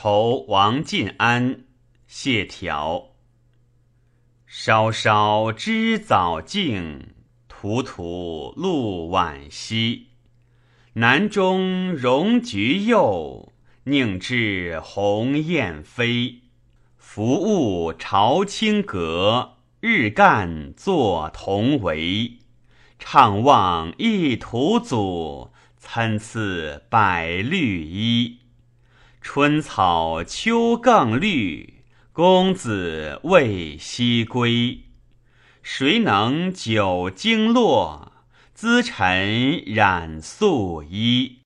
酬王进安，谢条。稍稍知早静，途途路晚稀。南中荣菊幼，宁知鸿雁飞。服务朝清阁，日干坐同为。怅望一途阻，参差百绿衣。春草秋更绿，公子未西归。谁能久经络？咨臣染素衣。